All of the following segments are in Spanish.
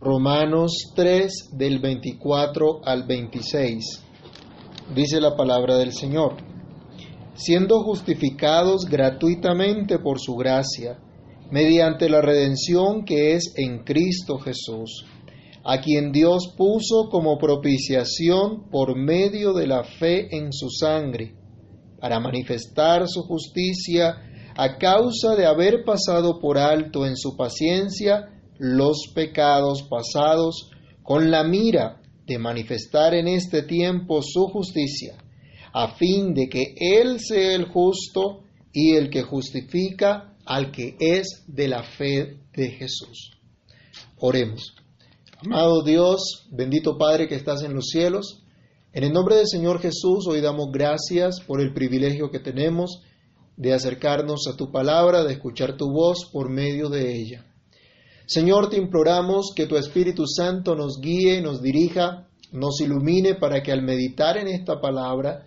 Romanos 3 del 24 al 26. Dice la palabra del Señor. Siendo justificados gratuitamente por su gracia, mediante la redención que es en Cristo Jesús, a quien Dios puso como propiciación por medio de la fe en su sangre, para manifestar su justicia a causa de haber pasado por alto en su paciencia los pecados pasados con la mira de manifestar en este tiempo su justicia, a fin de que Él sea el justo y el que justifica al que es de la fe de Jesús. Oremos. Amado Dios, bendito Padre que estás en los cielos, en el nombre del Señor Jesús hoy damos gracias por el privilegio que tenemos de acercarnos a tu palabra, de escuchar tu voz por medio de ella. Señor, te imploramos que tu Espíritu Santo nos guíe, nos dirija, nos ilumine para que al meditar en esta palabra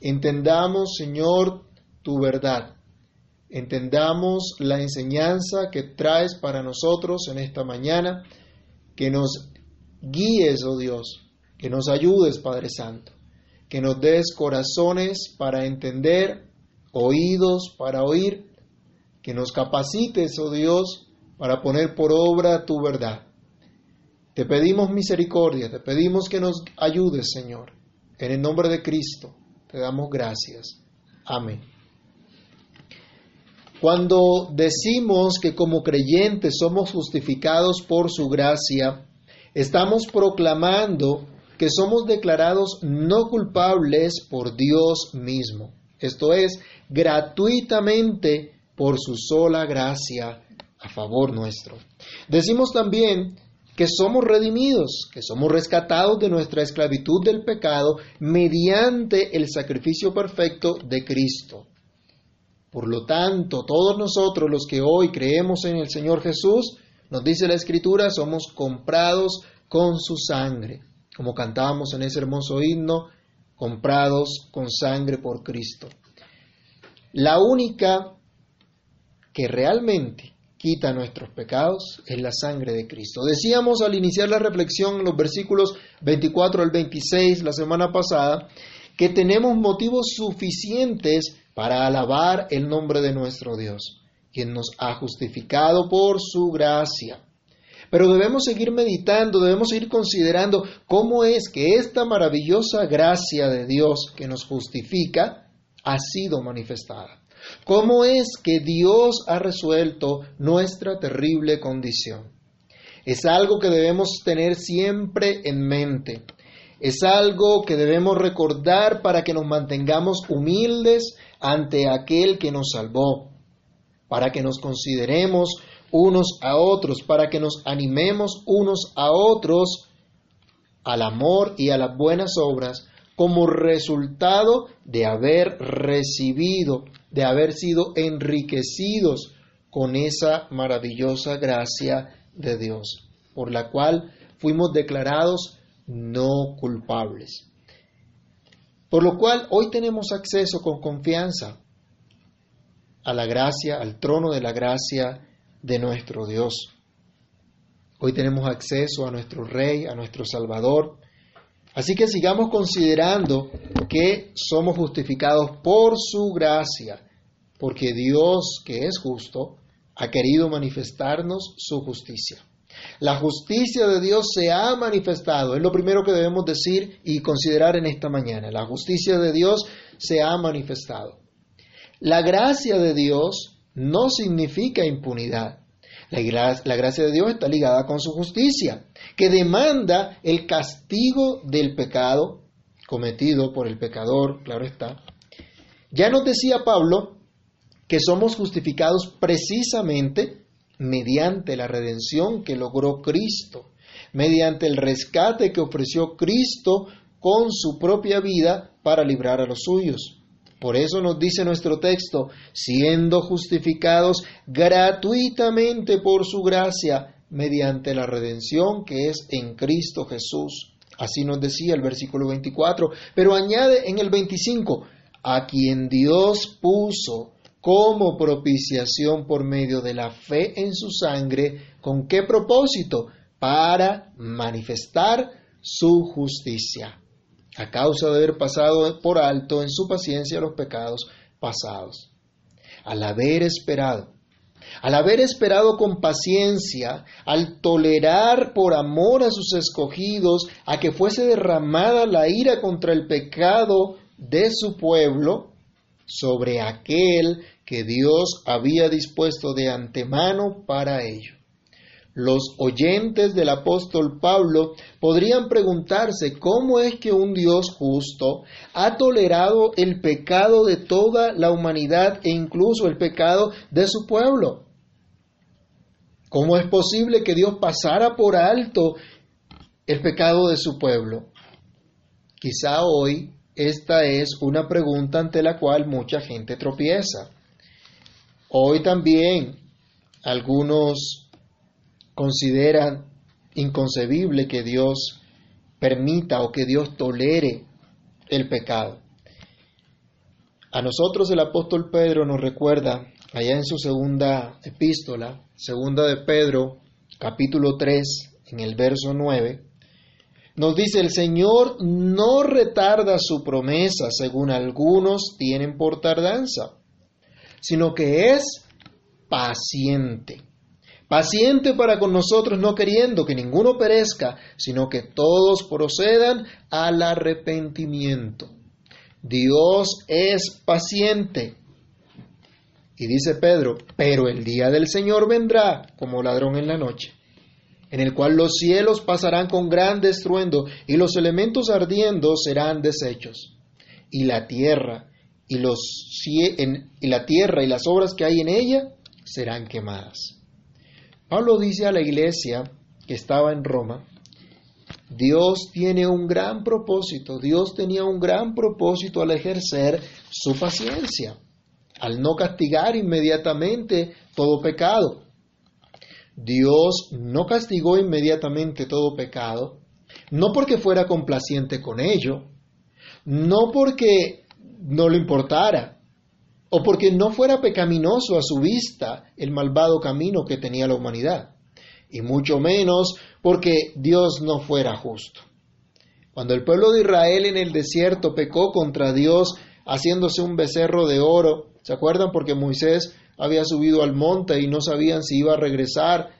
entendamos, Señor, tu verdad. Entendamos la enseñanza que traes para nosotros en esta mañana, que nos guíes, oh Dios, que nos ayudes, Padre Santo, que nos des corazones para entender, oídos para oír, que nos capacites, oh Dios, para poner por obra tu verdad. Te pedimos misericordia, te pedimos que nos ayudes, Señor. En el nombre de Cristo te damos gracias. Amén. Cuando decimos que como creyentes somos justificados por su gracia, estamos proclamando que somos declarados no culpables por Dios mismo. Esto es, gratuitamente por su sola gracia a favor nuestro. Decimos también que somos redimidos, que somos rescatados de nuestra esclavitud del pecado mediante el sacrificio perfecto de Cristo. Por lo tanto, todos nosotros los que hoy creemos en el Señor Jesús, nos dice la Escritura, somos comprados con su sangre, como cantábamos en ese hermoso himno, comprados con sangre por Cristo. La única que realmente quita nuestros pecados es la sangre de Cristo. Decíamos al iniciar la reflexión en los versículos 24 al 26 la semana pasada que tenemos motivos suficientes para alabar el nombre de nuestro Dios, quien nos ha justificado por su gracia. Pero debemos seguir meditando, debemos seguir considerando cómo es que esta maravillosa gracia de Dios que nos justifica ha sido manifestada. ¿Cómo es que Dios ha resuelto nuestra terrible condición? Es algo que debemos tener siempre en mente. Es algo que debemos recordar para que nos mantengamos humildes ante aquel que nos salvó, para que nos consideremos unos a otros, para que nos animemos unos a otros al amor y a las buenas obras como resultado de haber recibido de haber sido enriquecidos con esa maravillosa gracia de Dios, por la cual fuimos declarados no culpables. Por lo cual hoy tenemos acceso con confianza a la gracia, al trono de la gracia de nuestro Dios. Hoy tenemos acceso a nuestro Rey, a nuestro Salvador, Así que sigamos considerando que somos justificados por su gracia, porque Dios, que es justo, ha querido manifestarnos su justicia. La justicia de Dios se ha manifestado, es lo primero que debemos decir y considerar en esta mañana. La justicia de Dios se ha manifestado. La gracia de Dios no significa impunidad. La, gracia de Dios está ligada con su justicia, que demanda el castigo del pecado cometido por el pecador, claro está. Ya nos decía Pablo que somos justificados precisamente mediante la redención que logró Cristo, mediante el rescate que ofreció Cristo con su propia vida para librar a los suyos. Por eso nos dice nuestro texto, siendo justificados gratuitamente por su gracia, mediante la redención que es en Cristo Jesús. Así nos decía el versículo 24, pero añade en el 25, a quien Dios puso como propiciación por medio de la fe en su sangre, ¿con qué propósito? para manifestar su justicia, a causa de haber pasado por alto en su paciencia los pecados pasados. Al haber esperado, al haber esperado con paciencia, al tolerar por amor a sus escogidos, a que fuese derramada la ira contra el pecado de su pueblo, sobre aquel que Dios había dispuesto de antemano para ello. Los oyentes del apóstol Pablo podrían preguntarse cómo es que un Dios justo ha tolerado el pecado de toda la humanidad e incluso el pecado de su pueblo. ¿Cómo es posible que Dios pasara por alto el pecado de su pueblo? Quizá hoy esta es una pregunta ante la cual mucha gente tropieza. Hoy también algunos consideran inconcebible que Dios permita o que Dios tolere el pecado. A nosotros el apóstol Pedro nos recuerda, allá en su segunda epístola, segunda de Pedro, capítulo 3, en el verso 9, nos dice, el Señor no retarda su promesa, según algunos tienen por tardanza, sino que es paciente paciente para con nosotros, no queriendo que ninguno perezca, sino que todos procedan al arrepentimiento. Dios es paciente. Y dice Pedro, pero el día del Señor vendrá como ladrón en la noche, en el cual los cielos pasarán con gran estruendo y los elementos ardiendo serán deshechos, y la tierra y, la tierra y las obras que hay en ella serán quemadas. Pablo dice a la iglesia que estaba en Roma, Dios tiene un gran propósito, Dios tenía un gran propósito al ejercer su paciencia, al no castigar inmediatamente todo pecado. Dios no castigó inmediatamente todo pecado, no porque fuera complaciente con ello, no porque no le importara, o porque no fuera pecaminoso a su vista el malvado camino que tenía la humanidad, y mucho menos porque Dios no fuera justo. Cuando el pueblo de Israel en el desierto pecó contra Dios haciéndose un becerro de oro, ¿se acuerdan? Porque Moisés había subido al monte y no sabían si iba a regresar.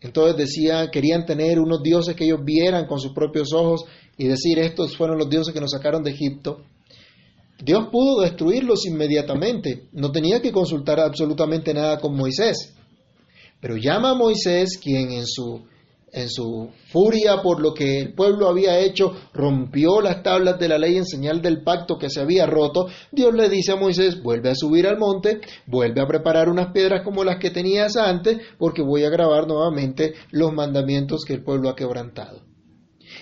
Entonces decían, querían tener unos dioses que ellos vieran con sus propios ojos y decir, estos fueron los dioses que nos sacaron de Egipto. Dios pudo destruirlos inmediatamente, no tenía que consultar absolutamente nada con Moisés. Pero llama a Moisés, quien en su, en su furia por lo que el pueblo había hecho, rompió las tablas de la ley en señal del pacto que se había roto. Dios le dice a Moisés, vuelve a subir al monte, vuelve a preparar unas piedras como las que tenías antes, porque voy a grabar nuevamente los mandamientos que el pueblo ha quebrantado.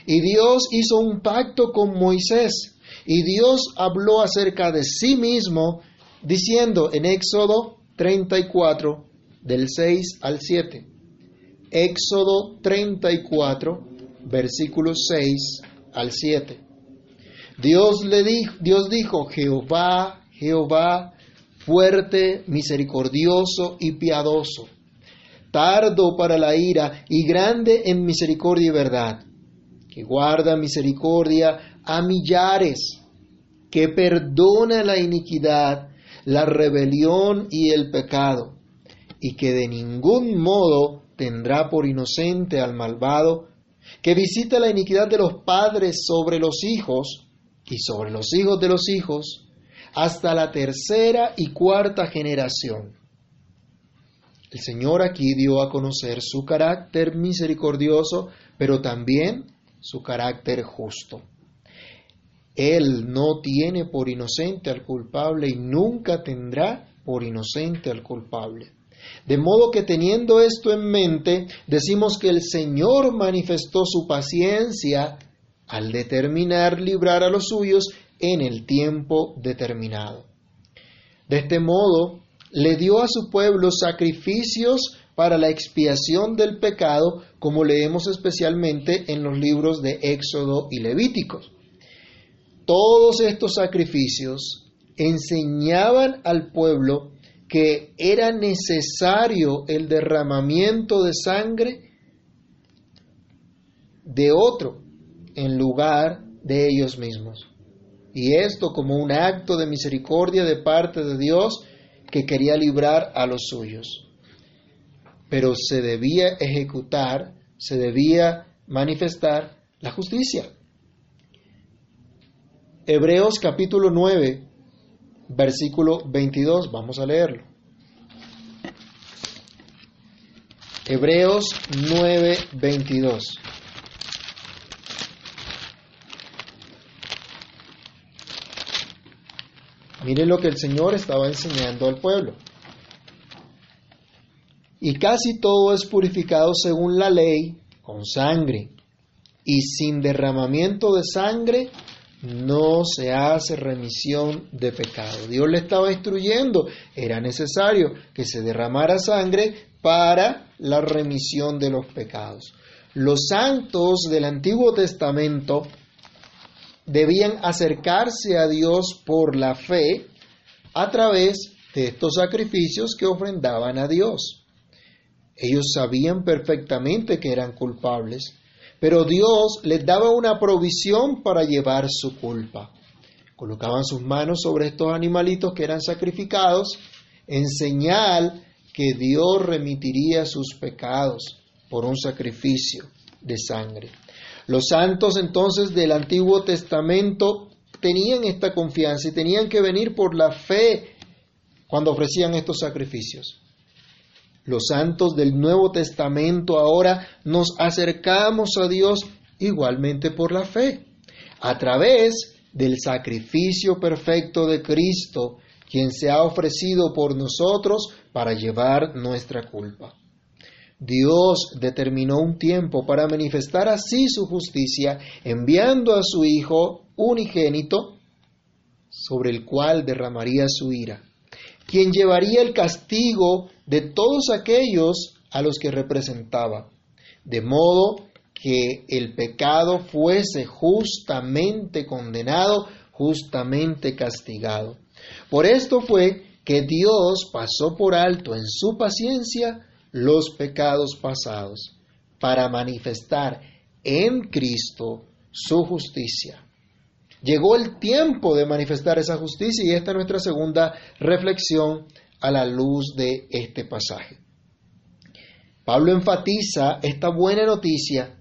Y Dios hizo un pacto con Moisés y Dios habló acerca de sí mismo diciendo en Éxodo 34, del 6 al 7. Éxodo 34, versículos 6 al 7. Dios le dijo, Dios dijo, Jehová, Jehová, fuerte, misericordioso y piadoso, tardo para la ira y grande en misericordia y verdad, que guarda misericordia a millares, que perdona la iniquidad, la rebelión y el pecado, y que de ningún modo tendrá por inocente al malvado, que visita la iniquidad de los padres sobre los hijos y sobre los hijos de los hijos, hasta la tercera y cuarta generación. El Señor aquí dio a conocer su carácter misericordioso, pero también su carácter justo. Él no tiene por inocente al culpable y nunca tendrá por inocente al culpable. De modo que teniendo esto en mente, decimos que el Señor manifestó su paciencia al determinar librar a los suyos en el tiempo determinado. De este modo, le dio a su pueblo sacrificios para la expiación del pecado, como leemos especialmente en los libros de Éxodo y Levíticos. Todos estos sacrificios enseñaban al pueblo que era necesario el derramamiento de sangre de otro en lugar de ellos mismos. Y esto como un acto de misericordia de parte de Dios que quería librar a los suyos. Pero se debía ejecutar, se debía manifestar la justicia. Hebreos capítulo 9, versículo 22, vamos a leerlo. Hebreos 9, 22. Miren lo que el Señor estaba enseñando al pueblo. Y casi todo es purificado según la ley con sangre. Y sin derramamiento de sangre no se hace remisión de pecado. Dios le estaba instruyendo, era necesario que se derramara sangre para la remisión de los pecados. Los santos del Antiguo Testamento debían acercarse a Dios por la fe a través de estos sacrificios que ofrendaban a Dios. Ellos sabían perfectamente que eran culpables, pero Dios les daba una provisión para llevar su culpa. Colocaban sus manos sobre estos animalitos que eran sacrificados en señal que Dios remitiría sus pecados por un sacrificio de sangre. Los santos entonces del Antiguo Testamento tenían esta confianza y tenían que venir por la fe cuando ofrecían estos sacrificios. Los santos del Nuevo Testamento ahora nos acercamos a Dios igualmente por la fe, a través del sacrificio perfecto de Cristo, quien se ha ofrecido por nosotros para llevar nuestra culpa. Dios determinó un tiempo para manifestar así su justicia, enviando a su Hijo unigénito, sobre el cual derramaría su ira, quien llevaría el castigo de todos aquellos a los que representaba, de modo que el pecado fuese justamente condenado, justamente castigado. Por esto fue que Dios pasó por alto en su paciencia los pecados pasados para manifestar en Cristo su justicia. Llegó el tiempo de manifestar esa justicia y esta es nuestra segunda reflexión a la luz de este pasaje. Pablo enfatiza esta buena noticia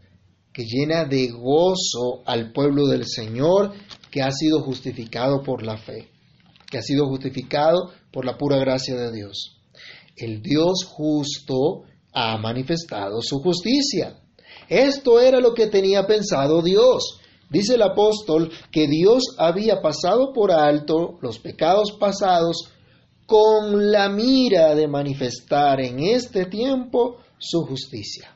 que llena de gozo al pueblo del Señor que ha sido justificado por la fe, que ha sido justificado por la pura gracia de Dios el Dios justo ha manifestado su justicia. Esto era lo que tenía pensado Dios. Dice el apóstol que Dios había pasado por alto los pecados pasados con la mira de manifestar en este tiempo su justicia.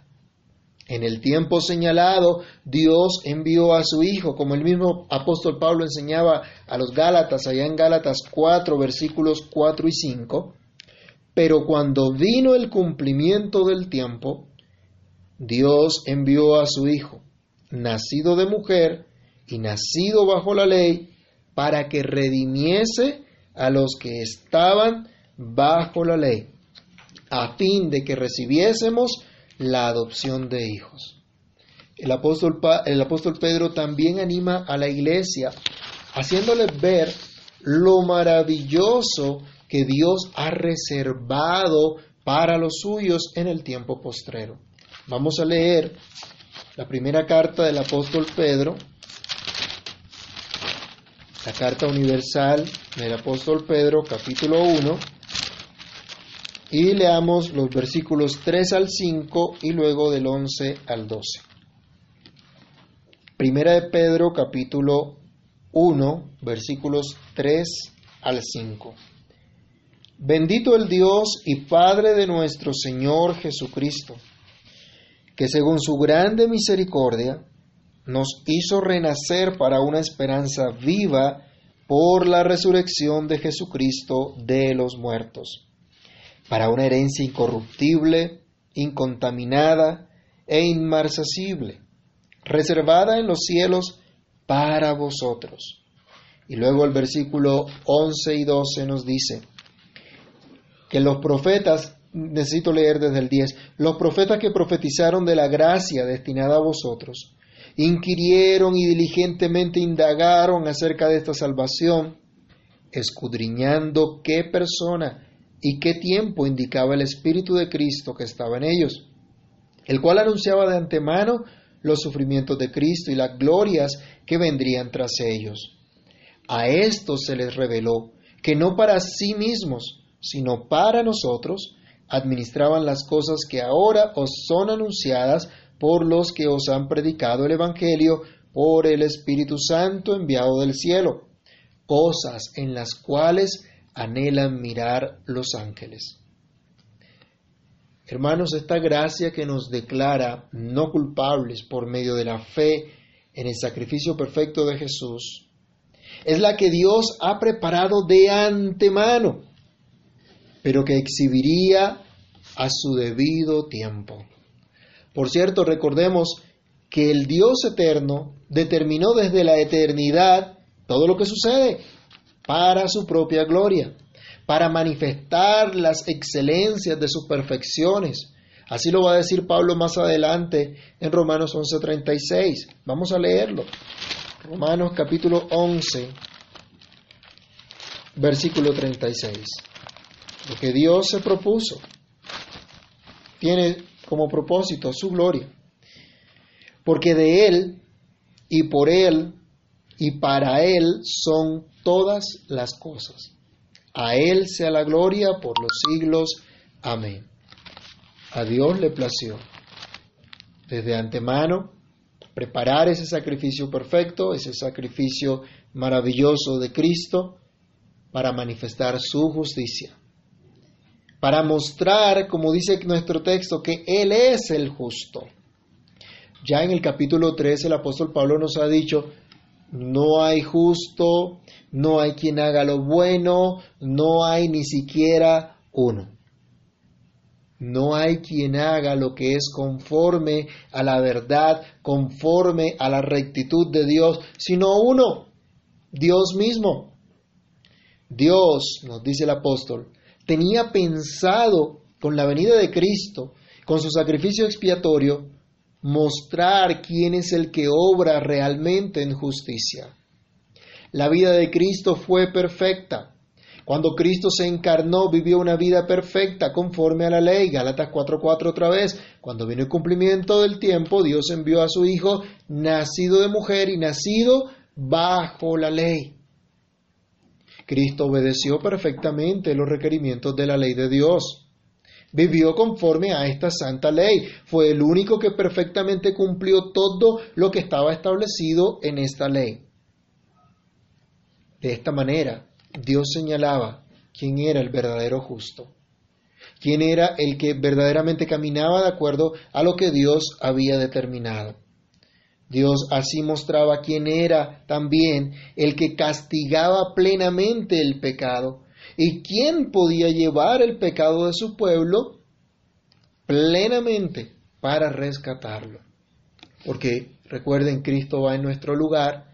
En el tiempo señalado, Dios envió a su Hijo, como el mismo apóstol Pablo enseñaba a los Gálatas, allá en Gálatas 4, versículos 4 y 5, pero cuando vino el cumplimiento del tiempo, Dios envió a su Hijo, nacido de mujer y nacido bajo la ley, para que redimiese a los que estaban bajo la ley, a fin de que recibiésemos la adopción de hijos. El apóstol, el apóstol Pedro también anima a la iglesia, haciéndoles ver lo maravilloso que Dios ha reservado para los suyos en el tiempo postrero. Vamos a leer la primera carta del apóstol Pedro, la carta universal del apóstol Pedro, capítulo 1, y leamos los versículos 3 al 5 y luego del 11 al 12. Primera de Pedro, capítulo 1, versículos 3 al 5. Bendito el Dios y Padre de nuestro Señor Jesucristo, que según su grande misericordia nos hizo renacer para una esperanza viva por la resurrección de Jesucristo de los muertos, para una herencia incorruptible, incontaminada e inmarcesible, reservada en los cielos para vosotros. Y luego el versículo 11 y 12 nos dice, que los profetas, necesito leer desde el 10, los profetas que profetizaron de la gracia destinada a vosotros, inquirieron y diligentemente indagaron acerca de esta salvación, escudriñando qué persona y qué tiempo indicaba el Espíritu de Cristo que estaba en ellos, el cual anunciaba de antemano los sufrimientos de Cristo y las glorias que vendrían tras ellos. A estos se les reveló que no para sí mismos, sino para nosotros, administraban las cosas que ahora os son anunciadas por los que os han predicado el Evangelio por el Espíritu Santo enviado del cielo, cosas en las cuales anhelan mirar los ángeles. Hermanos, esta gracia que nos declara no culpables por medio de la fe en el sacrificio perfecto de Jesús, es la que Dios ha preparado de antemano, pero que exhibiría a su debido tiempo. Por cierto, recordemos que el Dios eterno determinó desde la eternidad todo lo que sucede para su propia gloria, para manifestar las excelencias de sus perfecciones. Así lo va a decir Pablo más adelante en Romanos 11:36. Vamos a leerlo. Romanos capítulo 11, versículo 36. Lo que Dios se propuso tiene como propósito su gloria. Porque de Él y por Él y para Él son todas las cosas. A Él sea la gloria por los siglos. Amén. A Dios le plació desde antemano preparar ese sacrificio perfecto, ese sacrificio maravilloso de Cristo para manifestar su justicia, para mostrar, como dice nuestro texto, que Él es el justo. Ya en el capítulo 13 el apóstol Pablo nos ha dicho, no hay justo, no hay quien haga lo bueno, no hay ni siquiera uno. No hay quien haga lo que es conforme a la verdad, conforme a la rectitud de Dios, sino uno, Dios mismo. Dios, nos dice el apóstol, tenía pensado con la venida de Cristo, con su sacrificio expiatorio, mostrar quién es el que obra realmente en justicia. La vida de Cristo fue perfecta, cuando Cristo se encarnó, vivió una vida perfecta conforme a la ley. Gálatas 4:4 otra vez. Cuando vino el cumplimiento del tiempo, Dios envió a su Hijo, nacido de mujer y nacido bajo la ley. Cristo obedeció perfectamente los requerimientos de la ley de Dios. Vivió conforme a esta santa ley. Fue el único que perfectamente cumplió todo lo que estaba establecido en esta ley. De esta manera, Dios señalaba quién era el verdadero justo, quién era el que verdaderamente caminaba de acuerdo a lo que Dios había determinado. Dios así mostraba quién era también el que castigaba plenamente el pecado y quién podía llevar el pecado de su pueblo plenamente para rescatarlo. Porque recuerden, Cristo va en nuestro lugar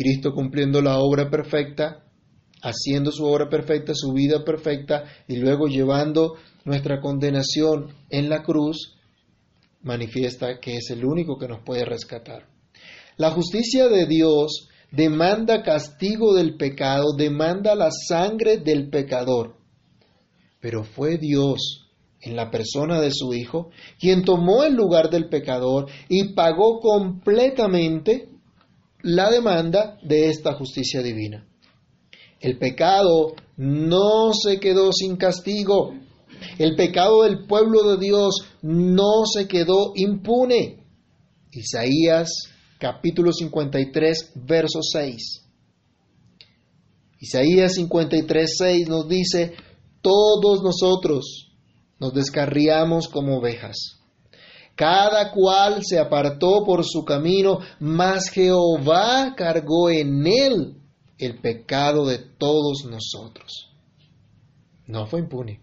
Cristo cumpliendo la obra perfecta, haciendo su obra perfecta, su vida perfecta, y luego llevando nuestra condenación en la cruz, manifiesta que es el único que nos puede rescatar. La justicia de Dios demanda castigo del pecado, demanda la sangre del pecador. Pero fue Dios, en la persona de su Hijo, quien tomó el lugar del pecador y pagó completamente la demanda de esta justicia divina. El pecado no se quedó sin castigo. El pecado del pueblo de Dios no se quedó impune. Isaías capítulo 53, verso 6. Isaías 53, 6 nos dice, todos nosotros nos descarriamos como ovejas cada cual se apartó por su camino, mas Jehová cargó en él el pecado de todos nosotros. No fue impune.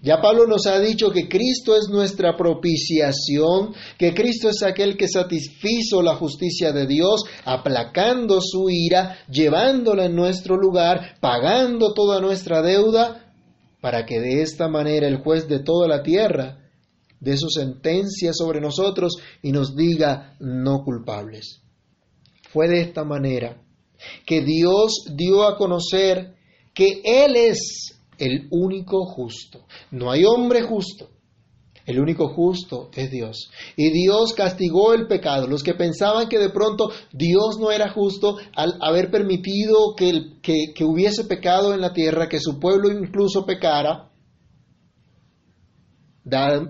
Ya Pablo nos ha dicho que Cristo es nuestra propiciación, que Cristo es aquel que satisfizo la justicia de Dios, aplacando su ira, llevándola en nuestro lugar, pagando toda nuestra deuda, para que de esta manera el juez de toda la tierra de su sentencia sobre nosotros y nos diga no culpables. Fue de esta manera que Dios dio a conocer que Él es el único justo. No hay hombre justo. El único justo es Dios. Y Dios castigó el pecado. Los que pensaban que de pronto Dios no era justo al haber permitido que, que, hubiese pecado en la tierra, que su pueblo incluso pecara,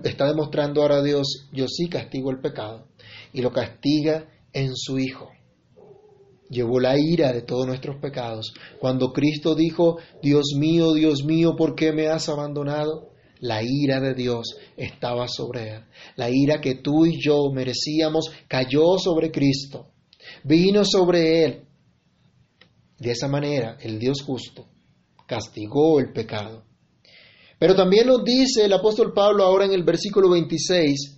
está demostrando ahora a Dios, yo sí castigo el pecado. Y lo castiga en su Hijo. Llevó la ira de todos nuestros pecados. Cuando Cristo dijo, Dios mío, Dios mío, ¿por qué me has abandonado? La ira de Dios estaba sobre él. La ira que tú y yo merecíamos cayó sobre Cristo. Vino sobre él. De esa manera, el Dios justo castigó el pecado. Pero también nos dice el apóstol Pablo ahora en el versículo 26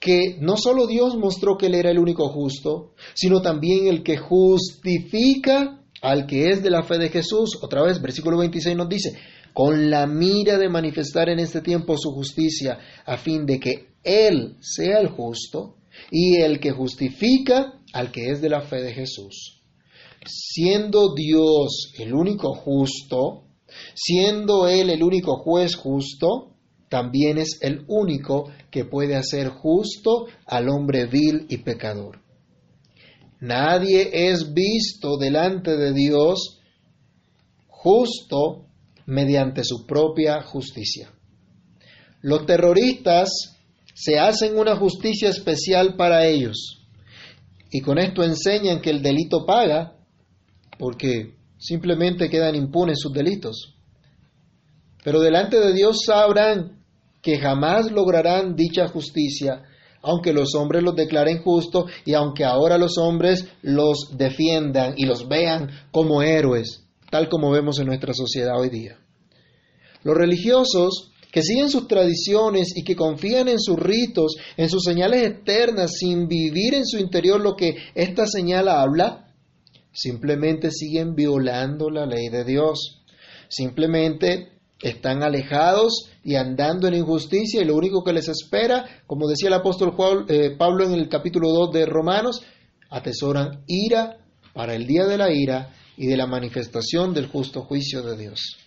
que no solo Dios mostró que Él era el único justo, sino también el que justifica al que es de la fe de Jesús. Otra vez, versículo 26 nos dice, con la mira de manifestar en este tiempo su justicia, a fin de que Él sea el justo y el que justifica al que es de la fe de Jesús. Siendo Dios el único justo, siendo Él el único juez justo, también es el único que puede hacer justo al hombre vil y pecador. Nadie es visto delante de Dios justo mediante su propia justicia. Los terroristas se hacen una justicia especial para ellos y con esto enseñan que el delito paga porque simplemente quedan impunes sus delitos. Pero delante de Dios sabrán que jamás lograrán dicha justicia, aunque los hombres los declaren justos y aunque ahora los hombres los defiendan y los vean como héroes tal como vemos en nuestra sociedad hoy día. Los religiosos que siguen sus tradiciones y que confían en sus ritos, en sus señales externas, sin vivir en su interior lo que esta señal habla, simplemente siguen violando la ley de Dios. Simplemente están alejados y andando en injusticia y lo único que les espera, como decía el apóstol eh, Pablo en el capítulo 2 de Romanos, atesoran ira para el día de la ira y de la manifestación del justo juicio de Dios.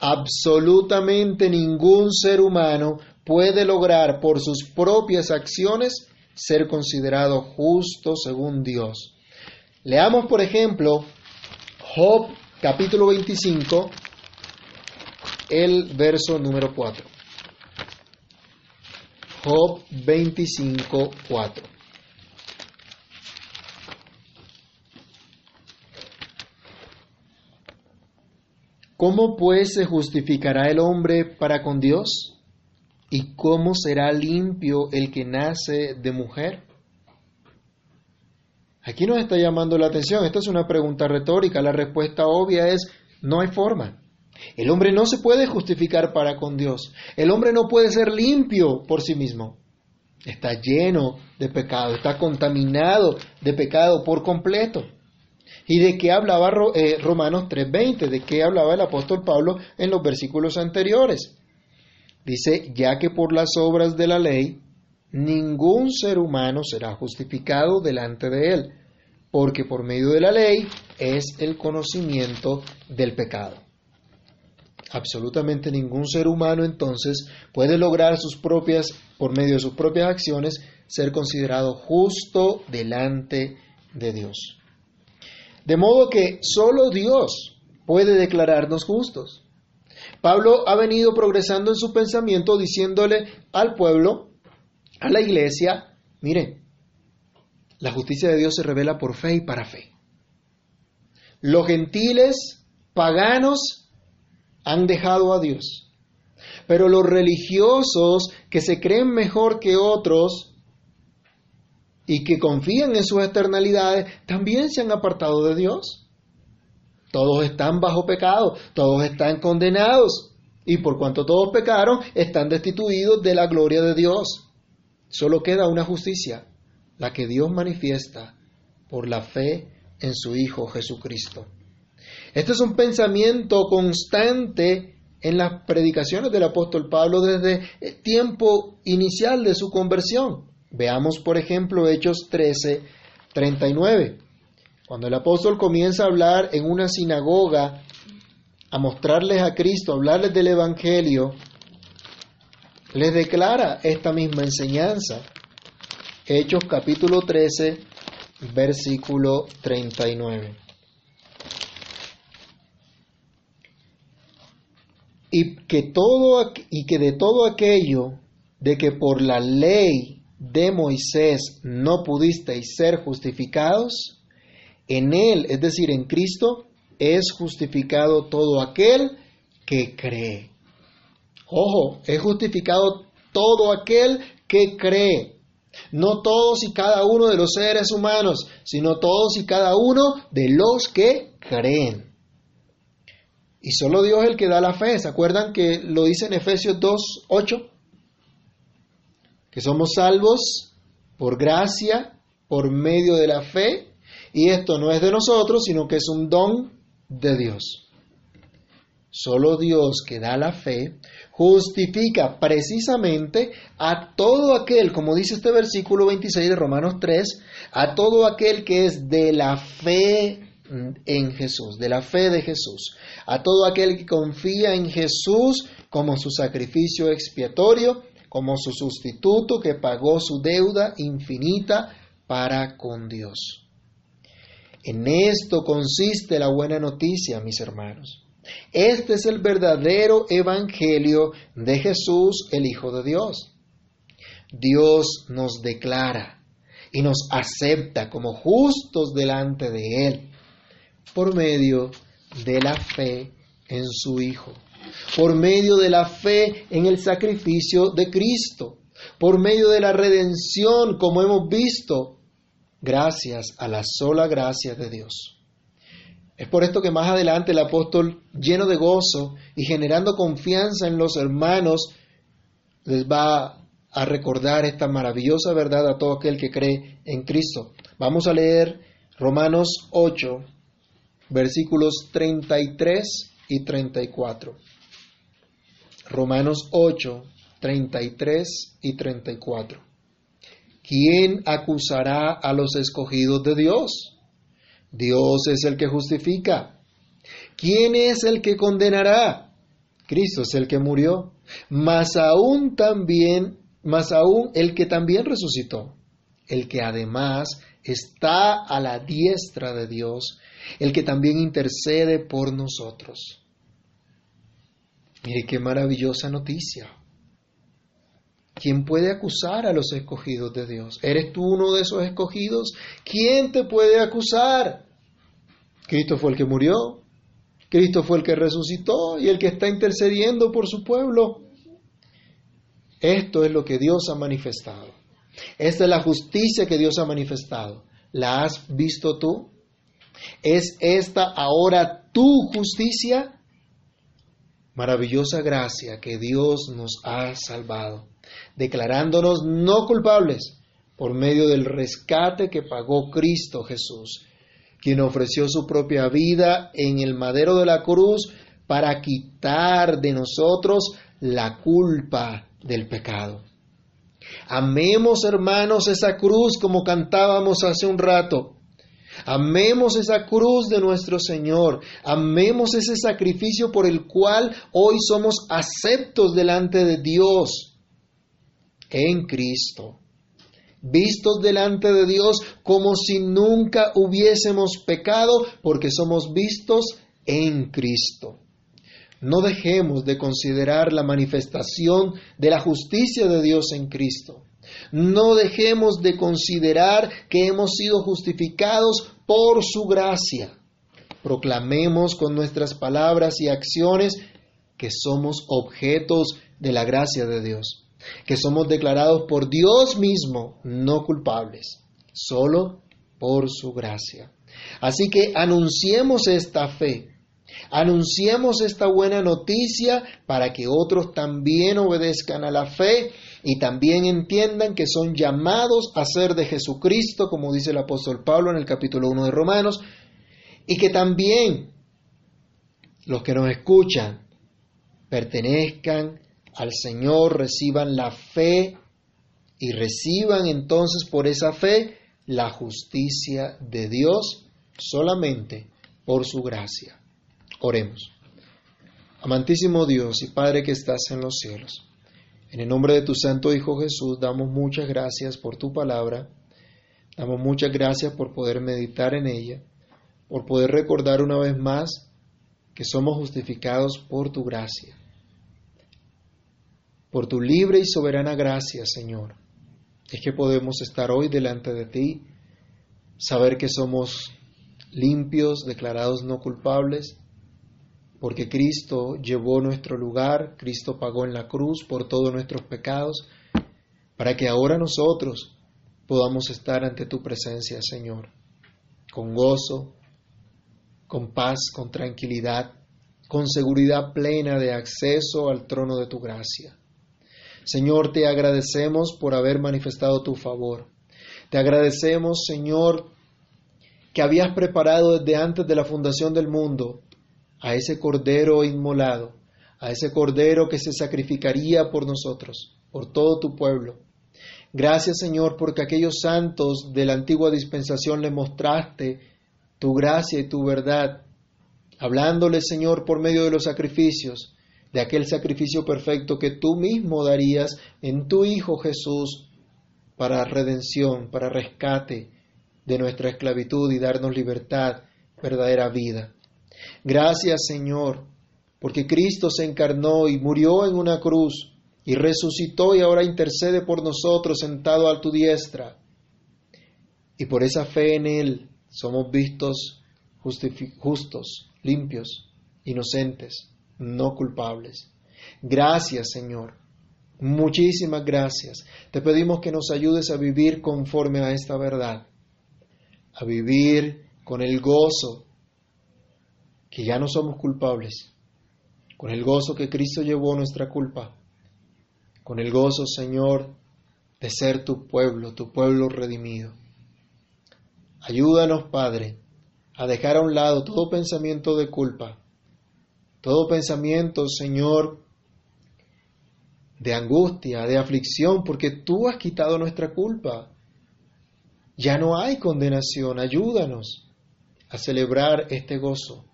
Absolutamente ningún ser humano puede lograr por sus propias acciones ser considerado justo según Dios. Leamos, por ejemplo, Job capítulo 25, el verso número 4. Job 25, 4. ¿Cómo pues se justificará el hombre para con Dios? ¿Y cómo será limpio el que nace de mujer? Aquí nos está llamando la atención. Esta es una pregunta retórica. La respuesta obvia es no hay forma. El hombre no se puede justificar para con Dios. El hombre no puede ser limpio por sí mismo. Está lleno de pecado, está contaminado de pecado por completo. ¿Y de qué hablaba eh, Romanos 3:20? ¿De qué hablaba el apóstol Pablo en los versículos anteriores? Dice, ya que por las obras de la ley ningún ser humano será justificado delante de él, porque por medio de la ley es el conocimiento del pecado. Absolutamente ningún ser humano entonces puede lograr sus propias, por medio de sus propias acciones, ser considerado justo delante de Dios. De modo que solo Dios puede declararnos justos. Pablo ha venido progresando en su pensamiento diciéndole al pueblo, a la iglesia, miren, la justicia de Dios se revela por fe y para fe. Los gentiles paganos han dejado a Dios, pero los religiosos que se creen mejor que otros y que confían en sus externalidades también se han apartado de Dios. Todos están bajo pecado, todos están condenados y por cuanto todos pecaron, están destituidos de la gloria de Dios. Solo queda una justicia, la que Dios manifiesta por la fe en su Hijo Jesucristo. Este es un pensamiento constante en las predicaciones del apóstol Pablo desde el tiempo inicial de su conversión. Veamos, por ejemplo, Hechos 13, 39. Cuando el apóstol comienza a hablar en una sinagoga, a mostrarles a Cristo, a hablarles del Evangelio, les declara esta misma enseñanza. Hechos capítulo 13, versículo 39. Y que, todo, y que de todo aquello de que por la ley de Moisés no pudisteis ser justificados, en él, es decir, en Cristo, es justificado todo aquel que cree. Ojo, es justificado todo aquel que cree. No todos y cada uno de los seres humanos, sino todos y cada uno de los que creen. Y solo Dios es el que da la fe. ¿Se acuerdan que lo dice en Efesios 2, 8? Que somos salvos por gracia, por medio de la fe. Y esto no es de nosotros, sino que es un don de Dios. Solo Dios que da la fe justifica precisamente a todo aquel, como dice este versículo 26 de Romanos 3, a todo aquel que es de la fe en Jesús, de la fe de Jesús, a todo aquel que confía en Jesús como su sacrificio expiatorio, como su sustituto que pagó su deuda infinita para con Dios. En esto consiste la buena noticia, mis hermanos. Este es el verdadero evangelio de Jesús, el Hijo de Dios. Dios nos declara y nos acepta como justos delante de Él por medio de la fe en su Hijo, por medio de la fe en el sacrificio de Cristo, por medio de la redención, como hemos visto, gracias a la sola gracia de Dios. Es por esto que más adelante el apóstol, lleno de gozo y generando confianza en los hermanos, les va a recordar esta maravillosa verdad a todo aquel que cree en Cristo. Vamos a leer Romanos 8, versículos 33 y 34. Romanos 8, 33 y 34. ¿Quién acusará a los escogidos de Dios? Dios es el que justifica. ¿Quién es el que condenará? Cristo es el que murió, más aún también, más aún el que también resucitó, el que además está a la diestra de Dios el que también intercede por nosotros. Mire qué maravillosa noticia. ¿Quién puede acusar a los escogidos de Dios? ¿Eres tú uno de esos escogidos? ¿Quién te puede acusar? Cristo fue el que murió, Cristo fue el que resucitó y el que está intercediendo por su pueblo. Esto es lo que Dios ha manifestado. Esta es la justicia que Dios ha manifestado. ¿La has visto tú? ¿Es esta ahora tu justicia? Maravillosa gracia que Dios nos ha salvado, declarándonos no culpables por medio del rescate que pagó Cristo Jesús, quien ofreció su propia vida en el madero de la cruz para quitar de nosotros la culpa del pecado. Amemos, hermanos, esa cruz como cantábamos hace un rato. Amemos esa cruz de nuestro Señor. Amemos ese sacrificio por el cual hoy somos aceptos delante de Dios en Cristo. Vistos delante de Dios como si nunca hubiésemos pecado porque somos vistos en Cristo. No dejemos de considerar la manifestación de la justicia de Dios en Cristo. No dejemos de considerar que hemos sido justificados por su gracia. Proclamemos con nuestras palabras y acciones que somos objetos de la gracia de Dios, que somos declarados por Dios mismo no culpables, solo por su gracia. Así que anunciemos esta fe, anunciemos esta buena noticia para que otros también obedezcan a la fe y también entiendan que son llamados a ser de Jesucristo, como dice el apóstol Pablo en el capítulo 1 de Romanos, y que también los que nos escuchan pertenezcan al Señor, reciban la fe y reciban entonces por esa fe la justicia de Dios solamente por su gracia. Oremos. Amantísimo Dios y Padre que estás en los cielos, en el nombre de tu Santo Hijo Jesús damos muchas gracias por tu palabra, damos muchas gracias por poder meditar en ella, por poder recordar una vez más que somos justificados por tu gracia, por tu libre y soberana gracia, Señor. Es que podemos estar hoy delante de ti, saber que somos limpios, declarados no culpables, porque Cristo llevó nuestro lugar, Cristo pagó en la cruz por todos nuestros pecados, para que ahora nosotros podamos estar ante tu presencia, Señor, con gozo, con paz, con tranquilidad, con seguridad plena de acceso al trono de tu gracia. Señor, te agradecemos por haber manifestado tu favor. Te agradecemos, Señor, que habías preparado desde antes de la fundación del mundo a ese cordero inmolado, a ese cordero que se sacrificaría por nosotros, por todo tu pueblo. Gracias Señor porque aquellos santos de la antigua dispensación le mostraste tu gracia y tu verdad, hablándole Señor por medio de los sacrificios, de aquel sacrificio perfecto que tú mismo darías en tu Hijo Jesús para redención, para rescate de nuestra esclavitud y darnos libertad, verdadera vida. Gracias Señor, porque Cristo se encarnó y murió en una cruz y resucitó y ahora intercede por nosotros sentado a tu diestra. Y por esa fe en Él somos vistos justos, limpios, inocentes, no culpables. Gracias Señor, muchísimas gracias. Te pedimos que nos ayudes a vivir conforme a esta verdad a vivir con el gozo que ya no somos culpables, con el gozo que Cristo llevó nuestra culpa, con el gozo, Señor, de ser tu pueblo, tu pueblo redimido. Ayúdanos, Padre, a dejar a un lado todo pensamiento de culpa, todo pensamiento, Señor, de angustia, de aflicción, porque tú has quitado nuestra culpa. Ya no hay condenación. Ayúdanos a celebrar este gozo,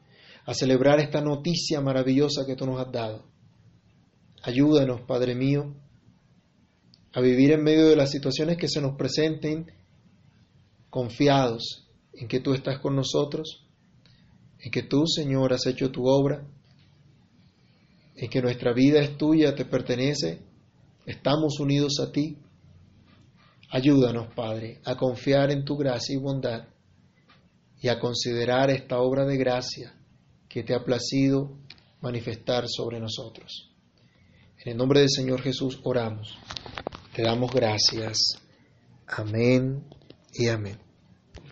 a celebrar esta noticia maravillosa que tú nos has dado. Ayúdanos, Padre mío, a vivir en medio de las situaciones que se nos presenten confiados en que tú estás con nosotros, en que tú, Señor, has hecho tu obra, en que nuestra vida es tuya, te pertenece, estamos unidos a ti Ayúdanos, Padre, a confiar en tu gracia y bondad y a considerar esta obra de gracia que te ha placido manifestar sobre nosotros. En el nombre del Señor Jesús oramos. Te damos gracias. Amén y amén.